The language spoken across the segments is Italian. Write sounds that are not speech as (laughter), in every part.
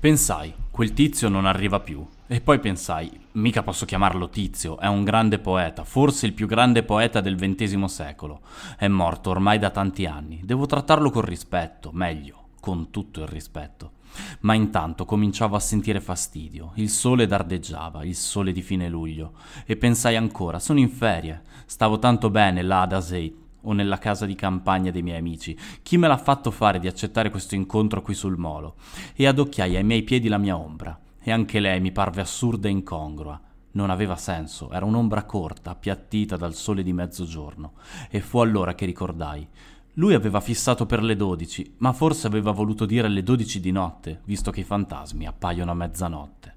Pensai, quel tizio non arriva più. E poi pensai, mica posso chiamarlo tizio, è un grande poeta, forse il più grande poeta del XX secolo. È morto ormai da tanti anni, devo trattarlo con rispetto, meglio, con tutto il rispetto. Ma intanto cominciavo a sentire fastidio, il sole dardeggiava, il sole di fine luglio, e pensai ancora, sono in ferie, stavo tanto bene là ad Azeit, o nella casa di campagna dei miei amici. Chi me l'ha fatto fare di accettare questo incontro qui sul molo? E adocchiai ai miei piedi la mia ombra, e anche lei mi parve assurda e incongrua. Non aveva senso, era un'ombra corta, appiattita dal sole di mezzogiorno, e fu allora che ricordai. Lui aveva fissato per le dodici, ma forse aveva voluto dire le dodici di notte, visto che i fantasmi appaiono a mezzanotte.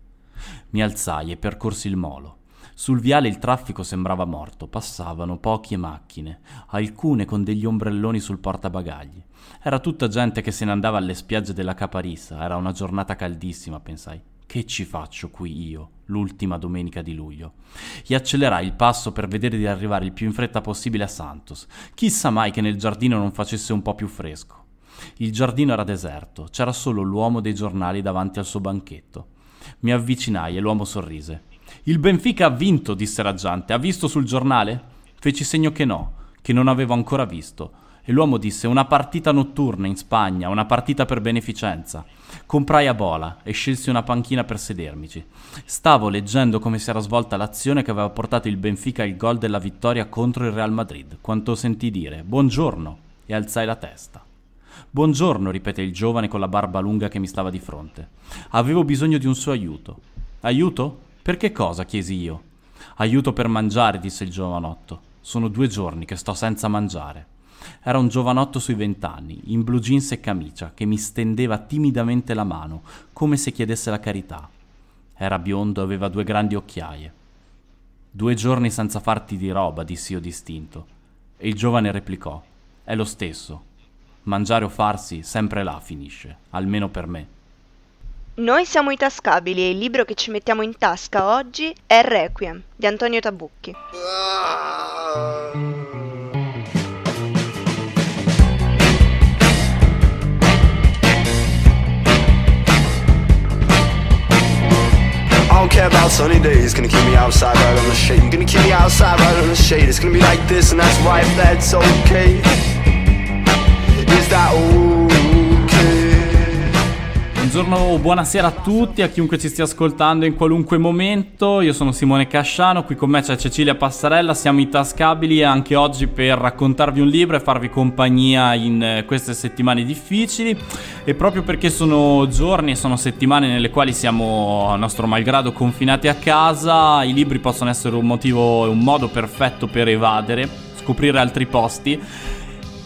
Mi alzai e percorsi il molo. Sul viale il traffico sembrava morto, passavano poche macchine, alcune con degli ombrelloni sul portabagagli. Era tutta gente che se ne andava alle spiagge della Caparissa, era una giornata caldissima, pensai. Che ci faccio qui io, l'ultima domenica di luglio? E accelerai il passo per vedere di arrivare il più in fretta possibile a Santos. Chissà mai che nel giardino non facesse un po' più fresco. Il giardino era deserto, c'era solo l'uomo dei giornali davanti al suo banchetto. Mi avvicinai e l'uomo sorrise. Il Benfica ha vinto, disse raggiante. Ha visto sul giornale? Feci segno che no, che non avevo ancora visto. E l'uomo disse una partita notturna in Spagna, una partita per beneficenza. Comprai a Bola e scelsi una panchina per sedermici. Stavo leggendo come si era svolta l'azione che aveva portato il Benfica al gol della vittoria contro il Real Madrid, quanto sentì dire buongiorno e alzai la testa. Buongiorno, ripete il giovane con la barba lunga che mi stava di fronte. Avevo bisogno di un suo aiuto. Aiuto? Per che cosa? chiesi io. Aiuto per mangiare, disse il giovanotto. Sono due giorni che sto senza mangiare. Era un giovanotto sui vent'anni, in blue jeans e camicia, che mi stendeva timidamente la mano, come se chiedesse la carità. Era biondo e aveva due grandi occhiaie. Due giorni senza farti di roba, dissi io distinto. E il giovane replicò: È lo stesso. Mangiare o farsi, sempre là finisce, almeno per me. Noi siamo i Tascabili e il libro che ci mettiamo in tasca oggi è Requiem di Antonio Tabucchi. I don't care about sunny days, gonna keep me outside right on the shade. You're gonna keep me outside right on the shade. It's gonna be like this, and that's right, that's okay. Is that okay? Buongiorno, buonasera a tutti, a chiunque ci stia ascoltando in qualunque momento. Io sono Simone Casciano, qui con me c'è Cecilia Passarella, siamo i Tascabili anche oggi per raccontarvi un libro e farvi compagnia in eh, queste settimane difficili. E proprio perché sono giorni e sono settimane nelle quali siamo a nostro malgrado confinati a casa, i libri possono essere un motivo, un modo perfetto per evadere, scoprire altri posti.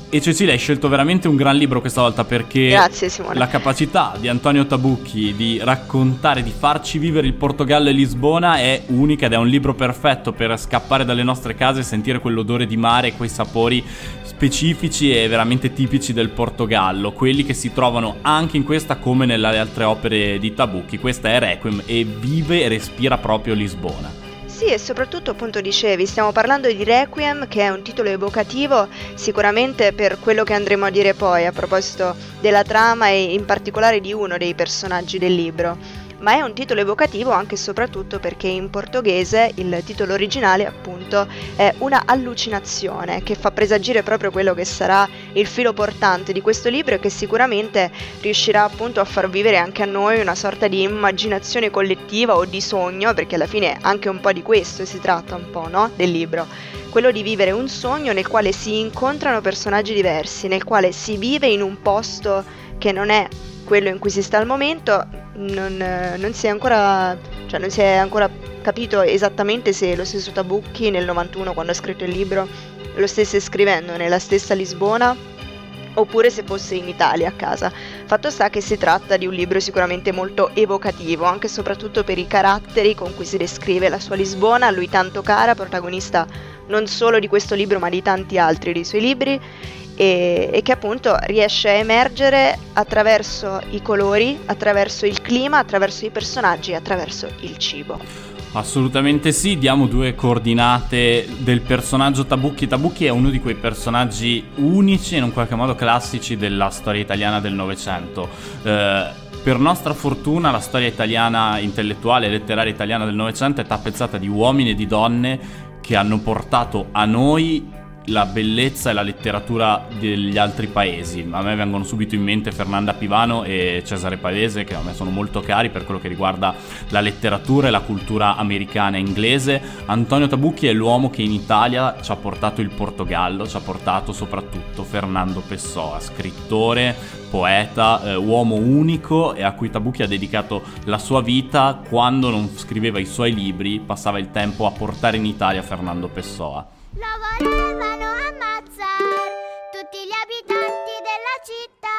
E Cecilia hai scelto veramente un gran libro questa volta perché Grazie, la capacità di Antonio Tabucchi di raccontare, di farci vivere il Portogallo e Lisbona è unica ed è un libro perfetto per scappare dalle nostre case e sentire quell'odore di mare e quei sapori specifici e veramente tipici del Portogallo, quelli che si trovano anche in questa come nelle altre opere di Tabucchi. Questa è Requiem e vive e respira proprio Lisbona. Sì, e soprattutto appunto dicevi, stiamo parlando di Requiem, che è un titolo evocativo sicuramente per quello che andremo a dire poi a proposito della trama e in particolare di uno dei personaggi del libro. Ma è un titolo evocativo anche e soprattutto perché in portoghese il titolo originale appunto è una allucinazione che fa presagire proprio quello che sarà il filo portante di questo libro e che sicuramente riuscirà appunto a far vivere anche a noi una sorta di immaginazione collettiva o di sogno, perché alla fine anche un po' di questo si tratta un po', no? Del libro. Quello di vivere un sogno nel quale si incontrano personaggi diversi, nel quale si vive in un posto che non è quello in cui si sta al momento, non, non si è ancora, cioè non si è ancora capito esattamente se lo stesso Tabucchi nel 91 quando ha scritto il libro lo stesse scrivendo nella stessa Lisbona oppure se fosse in Italia a casa. Fatto sta che si tratta di un libro sicuramente molto evocativo, anche e soprattutto per i caratteri con cui si descrive la sua Lisbona, lui tanto cara, protagonista non solo di questo libro ma di tanti altri dei suoi libri, e, e che appunto riesce a emergere attraverso i colori, attraverso il clima, attraverso i personaggi, attraverso il cibo. Assolutamente sì, diamo due coordinate del personaggio Tabucchi. Tabucchi è uno di quei personaggi unici e in un qualche modo classici della storia italiana del Novecento. Eh, Per nostra fortuna la storia italiana intellettuale e letteraria italiana del Novecento è tappezzata di uomini e di donne che hanno portato a noi la bellezza e la letteratura degli altri paesi. A me vengono subito in mente Fernanda Pivano e Cesare Pavese, che a me sono molto cari per quello che riguarda la letteratura e la cultura americana e inglese. Antonio Tabucchi è l'uomo che in Italia ci ha portato il Portogallo, ci ha portato soprattutto Fernando Pessoa, scrittore, poeta, eh, uomo unico e a cui Tabucchi ha dedicato la sua vita quando non scriveva i suoi libri, passava il tempo a portare in Italia Fernando Pessoa. Lo volevano ammazzare tutti gli abitanti della città.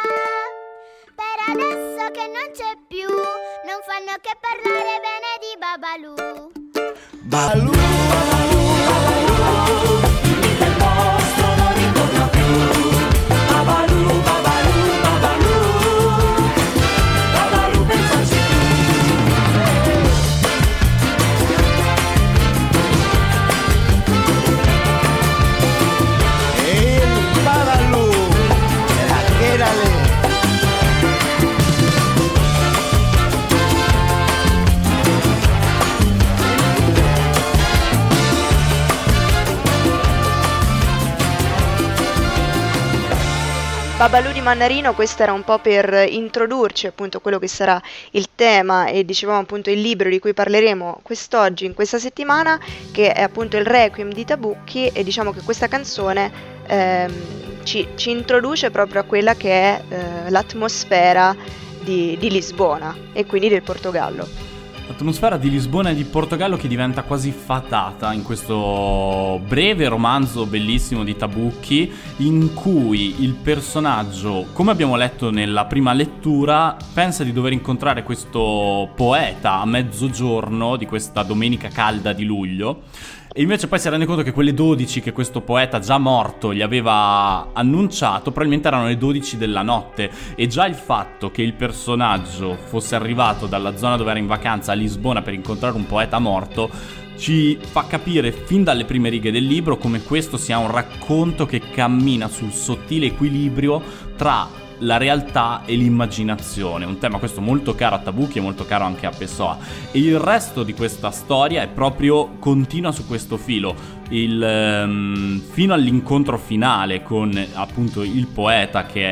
Per adesso che non c'è più, non fanno che parlare bene di Babalù. Baloo, Babalù di Mannarino, questo era un po' per introdurci appunto quello che sarà il tema e dicevamo appunto il libro di cui parleremo quest'oggi, in questa settimana, che è appunto il Requiem di Tabucchi e diciamo che questa canzone ehm, ci, ci introduce proprio a quella che è eh, l'atmosfera di, di Lisbona e quindi del Portogallo. L'atmosfera di Lisbona e di Portogallo che diventa quasi fatata in questo breve romanzo bellissimo di Tabucchi in cui il personaggio, come abbiamo letto nella prima lettura, pensa di dover incontrare questo poeta a mezzogiorno di questa domenica calda di luglio e invece poi si rende conto che quelle 12 che questo poeta già morto gli aveva annunciato probabilmente erano le 12 della notte. E già il fatto che il personaggio fosse arrivato dalla zona dove era in vacanza a Lisbona per incontrare un poeta morto ci fa capire fin dalle prime righe del libro come questo sia un racconto che cammina sul sottile equilibrio tra la realtà e l'immaginazione, un tema questo molto caro a Tabucchi e molto caro anche a Pessoa. E il resto di questa storia è proprio continua su questo filo, il, ehm, fino all'incontro finale con appunto il poeta che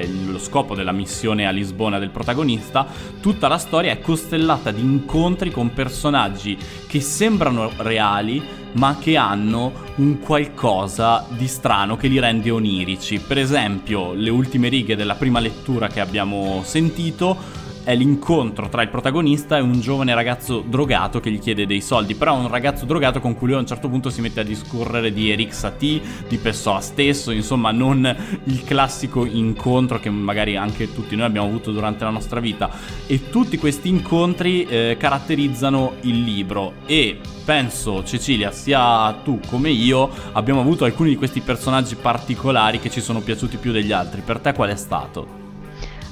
è lo scopo della missione a Lisbona del protagonista, tutta la storia è costellata di incontri con personaggi che sembrano reali ma che hanno un qualcosa di strano che li rende onirici. Per esempio, le ultime righe della prima lettura che abbiamo sentito è l'incontro tra il protagonista e un giovane ragazzo drogato che gli chiede dei soldi, però un ragazzo drogato con cui lui a un certo punto si mette a discorrere di Eric Satie, di Pessoa stesso, insomma non il classico incontro che magari anche tutti noi abbiamo avuto durante la nostra vita. E tutti questi incontri eh, caratterizzano il libro. E penso Cecilia sia tu come io abbiamo avuto alcuni di questi personaggi particolari che ci sono piaciuti più degli altri, per te qual è stato?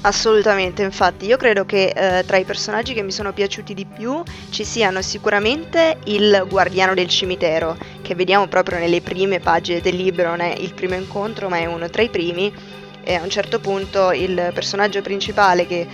Assolutamente, infatti io credo che eh, tra i personaggi che mi sono piaciuti di più ci siano sicuramente il guardiano del cimitero, che vediamo proprio nelle prime pagine del libro, non è il primo incontro ma è uno tra i primi, e a un certo punto il personaggio principale che,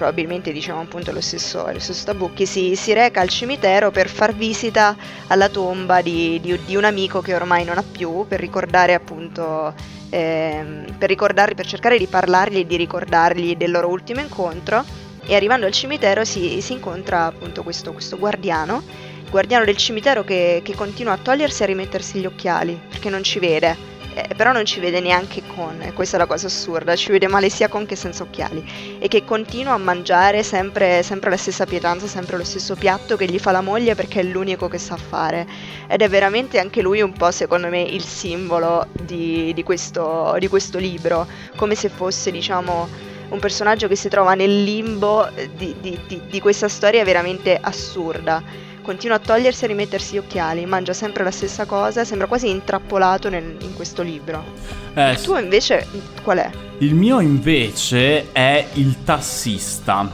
probabilmente diciamo appunto lo stesso, lo stesso Tabucchi si, si reca al cimitero per far visita alla tomba di, di- di un amico che ormai non ha più, per ricordare appunto ehm, per ricordargli, per cercare di parlargli e di ricordargli del loro ultimo incontro. E arrivando al cimitero si, si incontra appunto questo, questo guardiano, guardiano del cimitero che, che continua a togliersi e a rimettersi gli occhiali perché non ci vede. Eh, però non ci vede neanche con, e questa è la cosa assurda, ci vede male sia con che senza occhiali. E che continua a mangiare sempre, sempre la stessa pietanza, sempre lo stesso piatto che gli fa la moglie perché è l'unico che sa fare. Ed è veramente anche lui un po' secondo me il simbolo di, di questo, di questo libro, come se fosse diciamo un personaggio che si trova nel limbo di, di- di- di questa storia veramente assurda. Continua a togliersi e a rimettersi gli occhiali, mangia sempre la stessa cosa, sembra quasi intrappolato nel- in questo libro. Eh, Il tuo invece qual è? Il mio invece è il tassista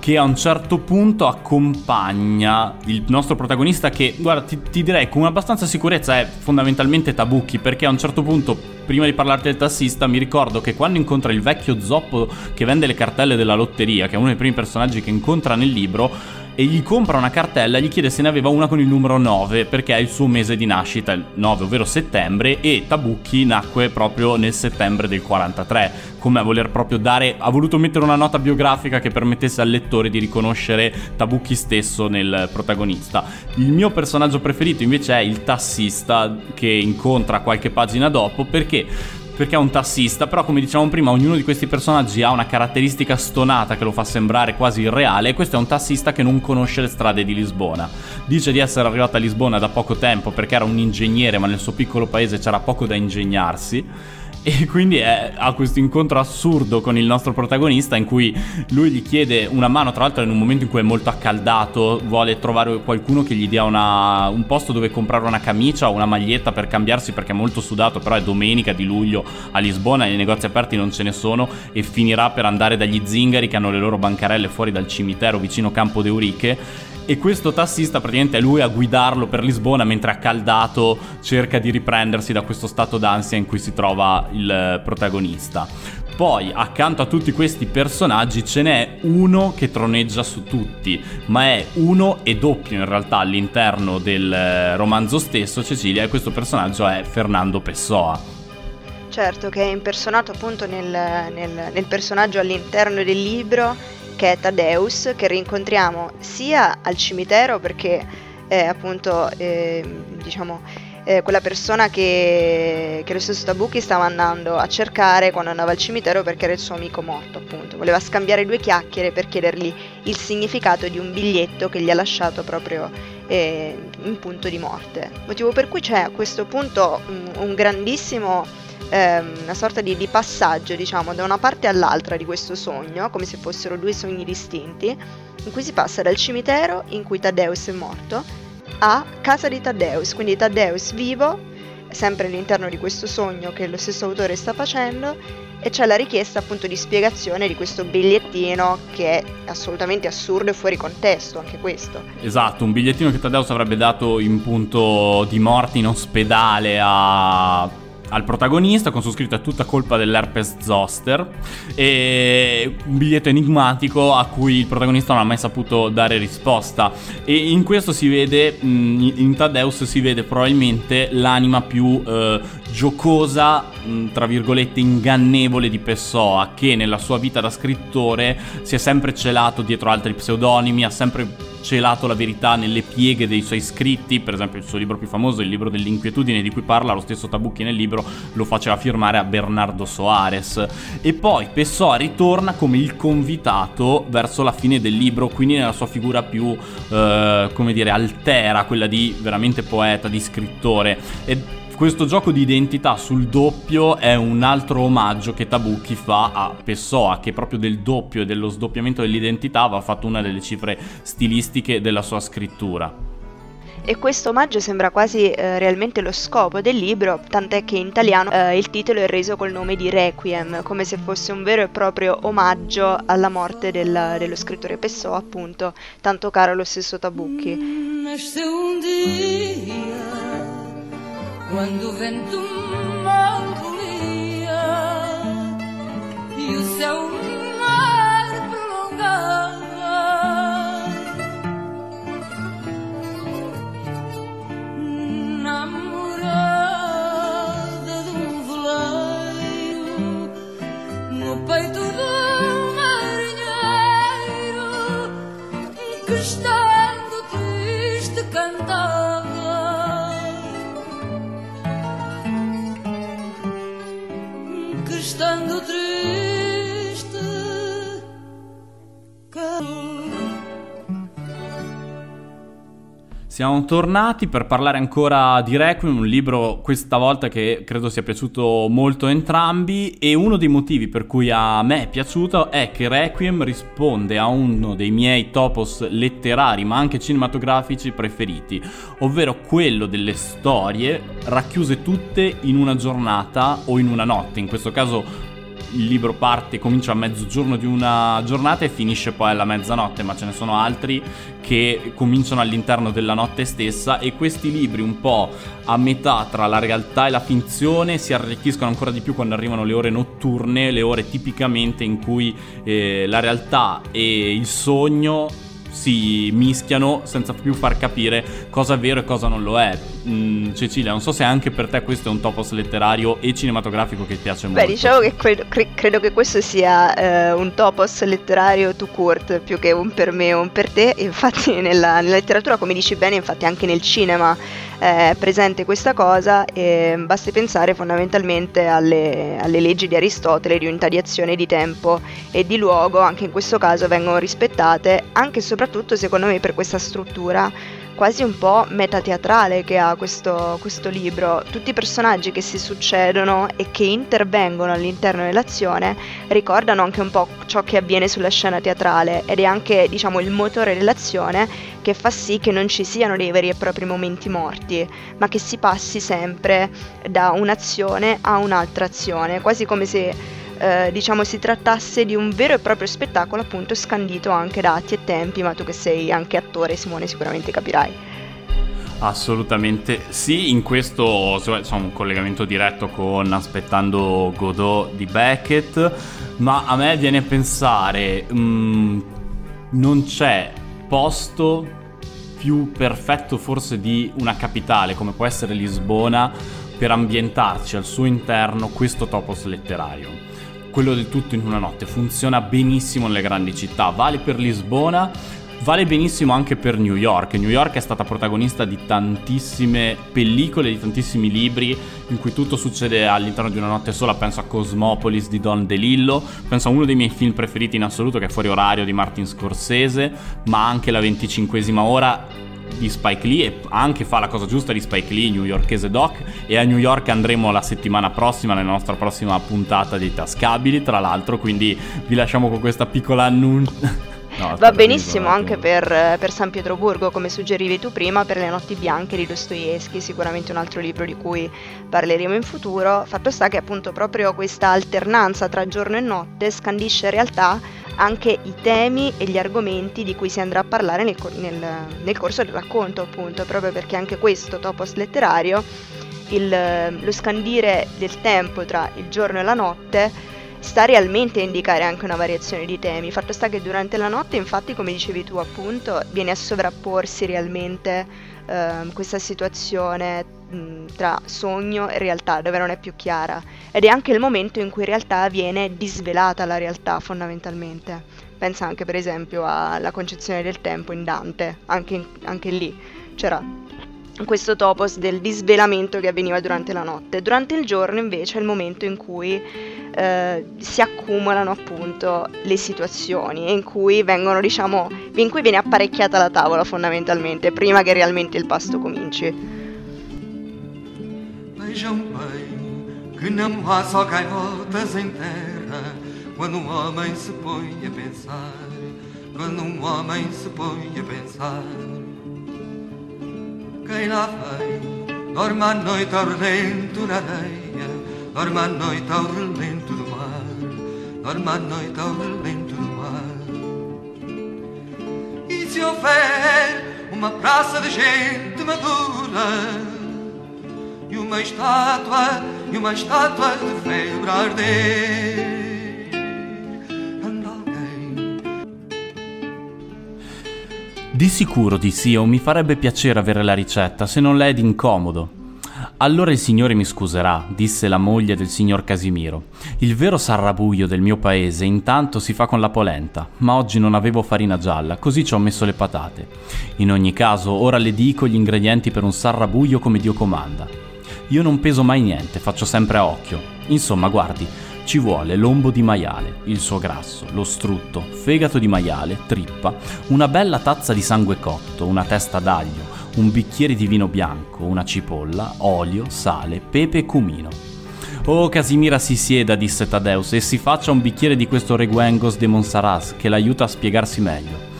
che a un certo punto accompagna il nostro protagonista che, guarda, ti, ti direi con abbastanza sicurezza è fondamentalmente Tabucchi perché a un certo punto prima di parlarti del tassista, mi ricordo che quando incontra il vecchio zoppo che vende le cartelle della lotteria, che è uno dei primi personaggi che incontra nel libro, e gli compra una cartella e gli chiede se ne aveva una con il numero 9 perché è il suo mese di nascita, il 9 ovvero settembre e Tabucchi nacque proprio nel settembre del 43 come a voler proprio dare ha voluto mettere una nota biografica che permettesse al lettore di riconoscere Tabucchi stesso nel protagonista. Il mio personaggio preferito invece è il tassista che incontra qualche pagina dopo perché perché è un tassista, però come dicevamo prima ognuno di questi personaggi ha una caratteristica stonata che lo fa sembrare quasi irreale e questo è un tassista che non conosce le strade di Lisbona. Dice di essere arrivato a Lisbona da poco tempo perché era un ingegnere ma nel suo piccolo paese c'era poco da ingegnarsi e quindi è, ha questo incontro assurdo con il nostro protagonista in cui lui gli chiede una mano, tra l'altro in un momento in cui è molto accaldato, vuole trovare qualcuno che gli dia una, un posto dove comprare una camicia o una maglietta per cambiarsi perché è molto sudato, però è domenica di luglio a Lisbona, i negozi aperti non ce ne sono e finirà per andare dagli zingari che hanno le loro bancarelle fuori dal cimitero vicino Campo de Euriche e questo tassista praticamente è lui a guidarlo per Lisbona mentre accaldato cerca di riprendersi da questo stato d'ansia in cui si trova il protagonista. Poi, accanto a tutti questi personaggi, ce n'è uno che troneggia su tutti, ma è uno e doppio in realtà all'interno del romanzo stesso, Cecilia, e questo personaggio è Fernando Pessoa. Certo, che è impersonato appunto nel, nel, nel personaggio all'interno del libro che è Tadeus, che rincontriamo sia al cimitero perché è appunto eh, diciamo eh, quella persona che, che, lo stesso Tabucchi stava andando a cercare quando andava al cimitero perché era il suo amico morto, appunto. Voleva scambiare due chiacchiere per chiedergli il significato di un biglietto che gli ha lasciato proprio eh, in punto di morte. Motivo per cui c'è a questo punto un, un grandissimo ehm, una sorta di, di, passaggio, diciamo, da una parte all'altra di questo sogno, come se fossero due sogni distinti, in cui si passa dal cimitero in cui Taddeus è morto a casa di Taddeus, quindi Taddeus vivo, sempre all'interno di questo sogno che lo stesso autore sta facendo, e c'è la richiesta appunto di spiegazione di questo bigliettino che è assolutamente assurdo e fuori contesto, anche questo. Esatto, un bigliettino che Taddeus avrebbe dato in punto di morte in ospedale a al protagonista con su scritto è tutta colpa dell'herpes zoster e un biglietto enigmatico a cui il protagonista non ha mai saputo dare risposta. E in questo si vede in Tadeus si vede probabilmente l'anima più eh, giocosa tra virgolette ingannevole di Pessoa che nella sua vita da scrittore si è sempre celato dietro altri pseudonimi ha sempre celato la verità nelle pieghe dei suoi scritti, per esempio il suo libro più famoso, il libro dell'inquietudine di cui parla lo stesso Tabucchi nel libro, lo faceva firmare a Bernardo Soares. E poi Pessoa ritorna come il convitato verso la fine del libro, quindi nella sua figura più, eh, come dire, altera, quella di veramente poeta, di scrittore. E questo gioco di identità sul doppio è un altro omaggio che Tabucchi fa a Pessoa, che proprio del doppio e dello sdoppiamento dell'identità aveva fatto una delle cifre stilistiche della sua scrittura. E questo omaggio sembra quasi eh, realmente lo scopo del libro, tant'è che in italiano eh, il titolo è reso col nome di Requiem, come se fosse un vero e proprio omaggio alla morte del, dello scrittore Pessoa, appunto, tanto caro allo stesso Tabucchi. Mm, quando o vento malvolia e o céu Siamo tornati per parlare ancora di Requiem, un libro questa volta che credo sia piaciuto molto a entrambi e uno dei motivi per cui a me è piaciuto è che Requiem risponde a uno dei miei topos letterari ma anche cinematografici preferiti, ovvero quello delle storie racchiuse tutte in una giornata o in una notte, in questo caso il libro parte, comincia a mezzogiorno di una giornata e finisce poi alla mezzanotte, ma ce ne sono altri che cominciano all'interno della notte stessa e questi libri un po' a metà tra la realtà e la finzione si arricchiscono ancora di più quando arrivano le ore notturne, le ore tipicamente in cui eh, la realtà e il sogno si mischiano senza più far capire cosa è vero e cosa non lo è. Mm, Cecilia, non so se anche per te questo è un topos letterario e cinematografico che ti piace molto. Beh, diciamo che credo, credo che questo sia eh, un topos letterario to court più che un per me o un per te. Infatti, (laughs) nella, nella letteratura, come dici bene, infatti anche nel cinema è presente questa cosa e basti pensare fondamentalmente alle, alle leggi di Aristotele di unità di azione di tempo e di luogo, anche in questo caso vengono rispettate, anche e soprattutto secondo me per questa struttura quasi un po' metateatrale che ha questo, questo, libro. Tutti i personaggi che si succedono e che intervengono all'interno dell'azione ricordano anche un po' ciò che avviene sulla scena teatrale ed è anche diciamo il motore dell'azione che fa sì che non ci siano dei veri e propri momenti morti, ma che si passi sempre da un'azione a un'altra azione, quasi come se eh, diciamo si trattasse di un vero e proprio spettacolo appunto scandito anche da atti e tempi, ma tu che sei anche attore Simone sicuramente capirai. Assolutamente sì, in questo insomma, un collegamento diretto con Aspettando Godot di Beckett, ma a me viene a pensare, mh, mm, non c'è posto più perfetto forse di una capitale come può essere Lisbona per ambientarci al suo interno questo topos letterario quello del tutto in una notte. Funziona benissimo nelle grandi città. Vale per Lisbona, vale benissimo anche per New York. New York è stata protagonista di tantissime pellicole, di tantissimi libri in cui tutto succede all'interno di una notte sola. Penso a Cosmopolis di Don DeLillo, penso a uno dei miei film preferiti in assoluto che è Fuori Orario di Martin Scorsese, ma anche La venticinquesima ora di Spike Lee e anche fa la cosa giusta di Spike Lee, newyorkese doc e a New York andremo la settimana prossima nella nostra prossima puntata di Tascabili tra l'altro quindi vi lasciamo con questa piccola annuncio No, Va benissimo anche per, per, San Pietroburgo, come suggerivi tu prima, per Le notti bianche di Dostoevsky, sicuramente un altro libro di cui parleremo in futuro. Fatto sta che appunto proprio questa alternanza tra giorno e notte scandisce in realtà anche i temi e gli argomenti di cui si andrà a parlare nel, nel, nel corso del racconto, appunto, proprio perché anche questo topos letterario, il, lo scandire del tempo tra il giorno e la notte, sta realmente a indicare anche una variazione di temi. Fatto sta che durante la notte, infatti, come dicevi tu, appunto, viene a sovrapporsi realmente eh, questa situazione tra sogno e realtà, dove non è più chiara. Ed è anche il momento in cui in realtà viene disvelata la realtà fondamentalmente. Pensa anche per esempio alla concezione del tempo in Dante, anche, in, anche lì c'era questo topos del disvelamento che avveniva durante la notte. Durante il giorno invece è il momento in cui eh, si accumulano appunto le situazioni in cui vengono diciamo in cui viene apparecchiata la tavola fondamentalmente prima che realmente il pasto cominci. Vejam bem que não há só gaivotas em terra quando um homem se põe a pensar. Quando um homem se põe a pensar. Quem lá vai? dorme a ao relento una areia, dorme a ao relento do mar, dorme a ao relento do mar. E se houver uma praça de gente madura, e uma estátua, e uma estátua de febre ardente. arder, Di sicuro, dissi io, mi farebbe piacere avere la ricetta, se non le è d'incomodo. Allora il signore mi scuserà, disse la moglie del signor Casimiro. Il vero sarrabuio del mio paese intanto si fa con la polenta, ma oggi non avevo farina gialla, così ci ho messo le patate. In ogni caso, ora le dico gli ingredienti per un sarrabuio come Dio comanda. Io non peso mai niente, faccio sempre a occhio. Insomma, guardi, ci vuole lombo di maiale, il suo grasso, lo strutto, fegato di maiale, trippa, una bella tazza di sangue cotto, una testa d'aglio, un bicchiere di vino bianco, una cipolla, olio, sale, pepe e cumino. Oh, Casimira si sieda, disse Tadeus, e si faccia un bicchiere di questo Reguengos de Monsaraz che l'aiuta a spiegarsi meglio.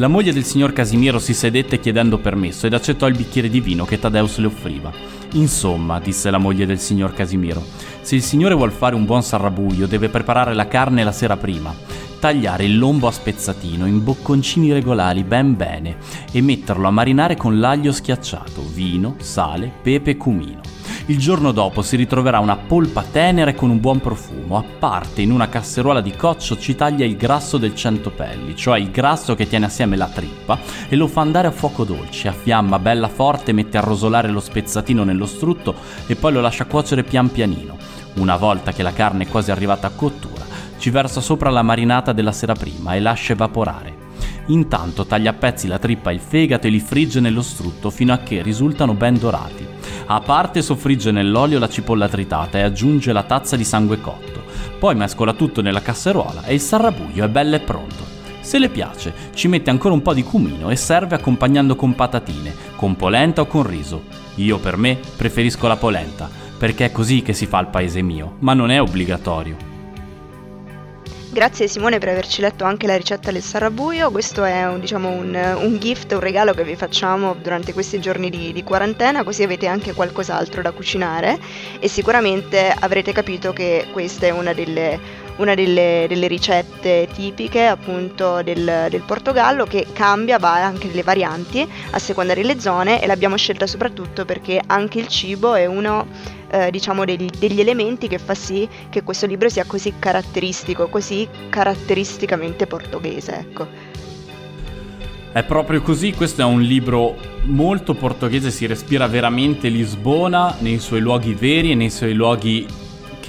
La moglie del signor Casimiro si sedette chiedendo permesso ed accettò il bicchiere di vino che Tadeus le offriva. Insomma, disse la moglie del signor Casimiro, se il signore vuol fare un buon sarrabuglio deve preparare la carne la sera prima, tagliare il lombo a spezzatino in bocconcini regolari ben bene e metterlo a marinare con l'aglio schiacciato, vino, sale, pepe e cumino. Il giorno dopo si ritroverà una polpa tenera e con un buon profumo. A parte in una casseruola di coccio ci taglia il grasso del centopelli, cioè il grasso che tiene assieme la trippa, e lo fa andare a fuoco dolce. A fiamma bella forte mette a rosolare lo spezzatino nello strutto e poi lo lascia cuocere pian pianino. Una volta che la carne è quasi arrivata a cottura, ci versa sopra la marinata della sera prima e lascia evaporare. Intanto taglia a pezzi la trippa e il fegato e li frigge nello strutto fino a che risultano ben dorati. A parte soffrigge nell'olio la cipolla tritata e aggiunge la tazza di sangue cotto. Poi mescola tutto nella casseruola e il sarrabuglio è bello e pronto. Se le piace, ci mette ancora un po' di cumino e serve accompagnando con patatine, con polenta o con riso. Io per me preferisco la polenta, perché è così che si fa al paese mio, ma non è obbligatorio. Grazie Simone per averci letto anche la ricetta del sarrabuio, questo è un, diciamo, un, un gift, un regalo che vi facciamo durante questi giorni di, di, quarantena, così avete anche qualcos'altro da cucinare. E sicuramente avrete capito che questa è una delle, una delle, delle ricette tipiche appunto del, del, Portogallo che cambia, va anche delle varianti a seconda delle zone e l'abbiamo scelta soprattutto perché anche il cibo è uno eh, diciamo degli, degli, elementi che fa sì che questo libro sia così caratteristico, così caratteristicamente portoghese, ecco. È proprio così, questo è un libro molto portoghese, si respira veramente Lisbona nei suoi luoghi veri e nei suoi luoghi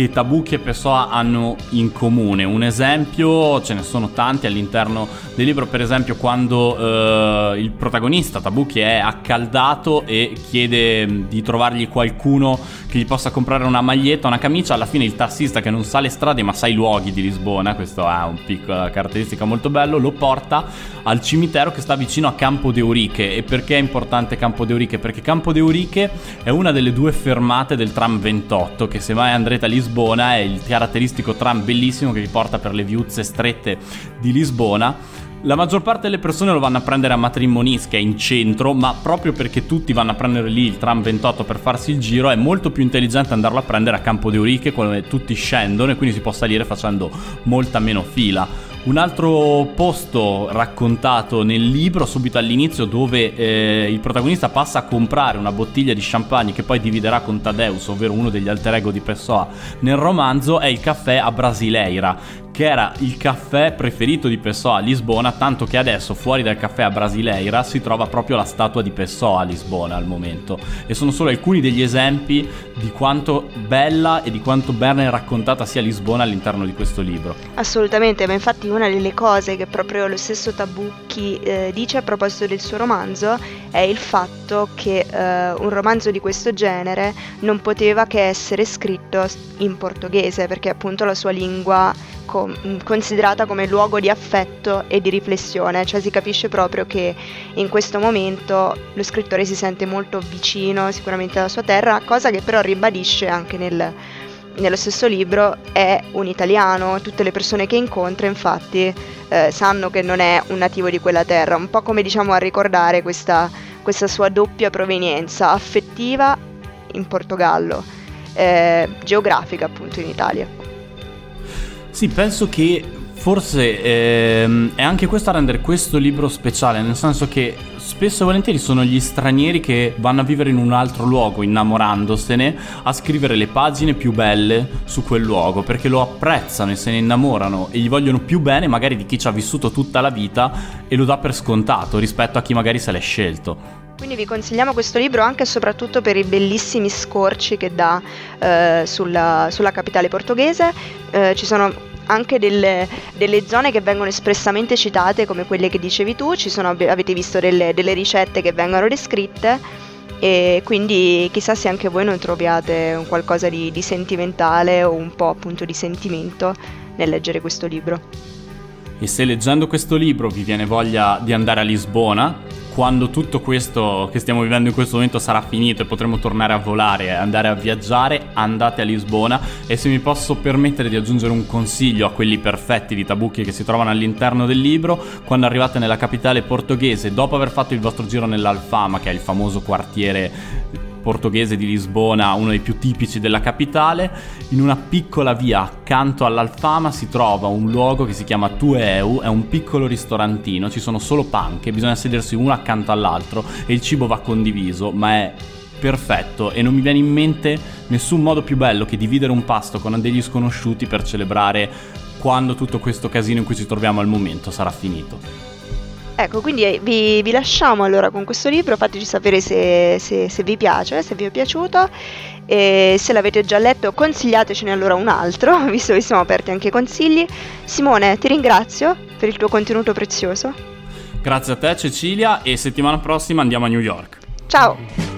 che Tabucchi e Pessoa hanno in comune. Un esempio, ce ne sono tanti all'interno del libro, per esempio quando eh, il protagonista Tabucchi è accaldato e chiede di trovargli qualcuno che gli possa comprare una maglietta, una camicia, alla fine il tassista che non sa le strade ma sa i luoghi di Lisbona, questo è una piccola caratteristica molto bello, lo porta al cimitero che sta vicino a Campo de Euriche. E perché è importante Campo de Euriche? Perché Campo de Euriche è una delle due fermate del tram 28 che se mai andrete a Lisbona, è il caratteristico tram bellissimo che vi porta per le viuzze strette di Lisbona. La maggior parte delle persone lo vanno a prendere a Matrimonis, che è in centro, ma proprio perché tutti vanno a prendere lì il tram 28 per farsi il giro, è molto più intelligente andarlo a prendere a Campo de Euriche, dove tutti scendono e quindi si può salire facendo molta meno fila. Un altro posto raccontato nel libro, subito all'inizio, dove eh, il protagonista passa a comprare una bottiglia di champagne che poi dividerà con Tadeus, ovvero uno degli alter ego di Pessoa nel romanzo, è il caffè a Brasileira, che era il caffè preferito di Pessoa a Lisbona, tanto che adesso fuori dal caffè a Brasileira si trova proprio la statua di Pessoa a Lisbona al momento. E sono solo alcuni degli esempi di quanto bella e di quanto bene raccontata sia Lisbona all'interno di questo libro. Assolutamente, ma infatti una delle cose che proprio lo stesso Tabucchi eh, dice a proposito del suo romanzo è il fatto che eh, un romanzo di questo genere non poteva che essere scritto in portoghese, perché appunto la sua lingua considerata come luogo di affetto e di riflessione, cioè si capisce proprio che in questo momento lo scrittore si sente molto vicino sicuramente alla sua terra, cosa che però ribadisce anche nel, nello stesso libro, è un italiano, tutte le persone che incontra infatti eh, sanno che non è un nativo di quella terra, un po' come diciamo a ricordare questa, questa sua doppia provenienza affettiva in Portogallo, eh, geografica appunto in Italia. Sì, penso che forse ehm, è anche questo a rendere questo libro speciale, nel senso che spesso e volentieri sono gli stranieri che vanno a vivere in un altro luogo, innamorandosene, a scrivere le pagine più belle su quel luogo, perché lo apprezzano e se ne innamorano e gli vogliono più bene magari di chi ci ha vissuto tutta la vita e lo dà per scontato rispetto a chi magari se l'è scelto. Quindi vi consigliamo questo libro anche e soprattutto per i bellissimi scorci che dà eh, sulla, sulla, capitale portoghese. Eh, ci sono anche delle, delle, zone che vengono espressamente citate come quelle che dicevi tu, ci sono, avete visto delle, delle ricette che vengono descritte e quindi chissà se anche voi non troviate un qualcosa di, di sentimentale o un po' appunto di sentimento nel leggere questo libro. E se leggendo questo libro vi viene voglia di andare a Lisbona, quando tutto questo che stiamo vivendo in questo momento sarà finito e potremo tornare a volare e andare a viaggiare, andate a Lisbona. E se mi posso permettere di aggiungere un consiglio a quelli perfetti di Tabucchi che si trovano all'interno del libro, quando arrivate nella capitale portoghese, dopo aver fatto il vostro giro nell'Alfama, che è il famoso quartiere portoghese di Lisbona, uno dei più tipici della capitale, in una piccola via accanto all'Alfama si trova un luogo che si chiama Tueu, è un piccolo ristorantino, ci sono solo panche, bisogna sedersi uno accanto all'altro e il cibo va condiviso, ma è perfetto e non mi viene in mente nessun modo più bello che dividere un pasto con degli sconosciuti per celebrare quando tutto questo casino in cui ci troviamo al momento sarà finito. Ecco, quindi eh, vi, vi, lasciamo allora con questo libro, fateci sapere se, se, se, vi piace, se vi è piaciuto e se l'avete già letto consigliatecene allora un altro, (laughs) visto che siamo aperti anche ai consigli. Simone, ti ringrazio per il tuo contenuto prezioso. Grazie a te Cecilia e settimana prossima andiamo a New York. Ciao!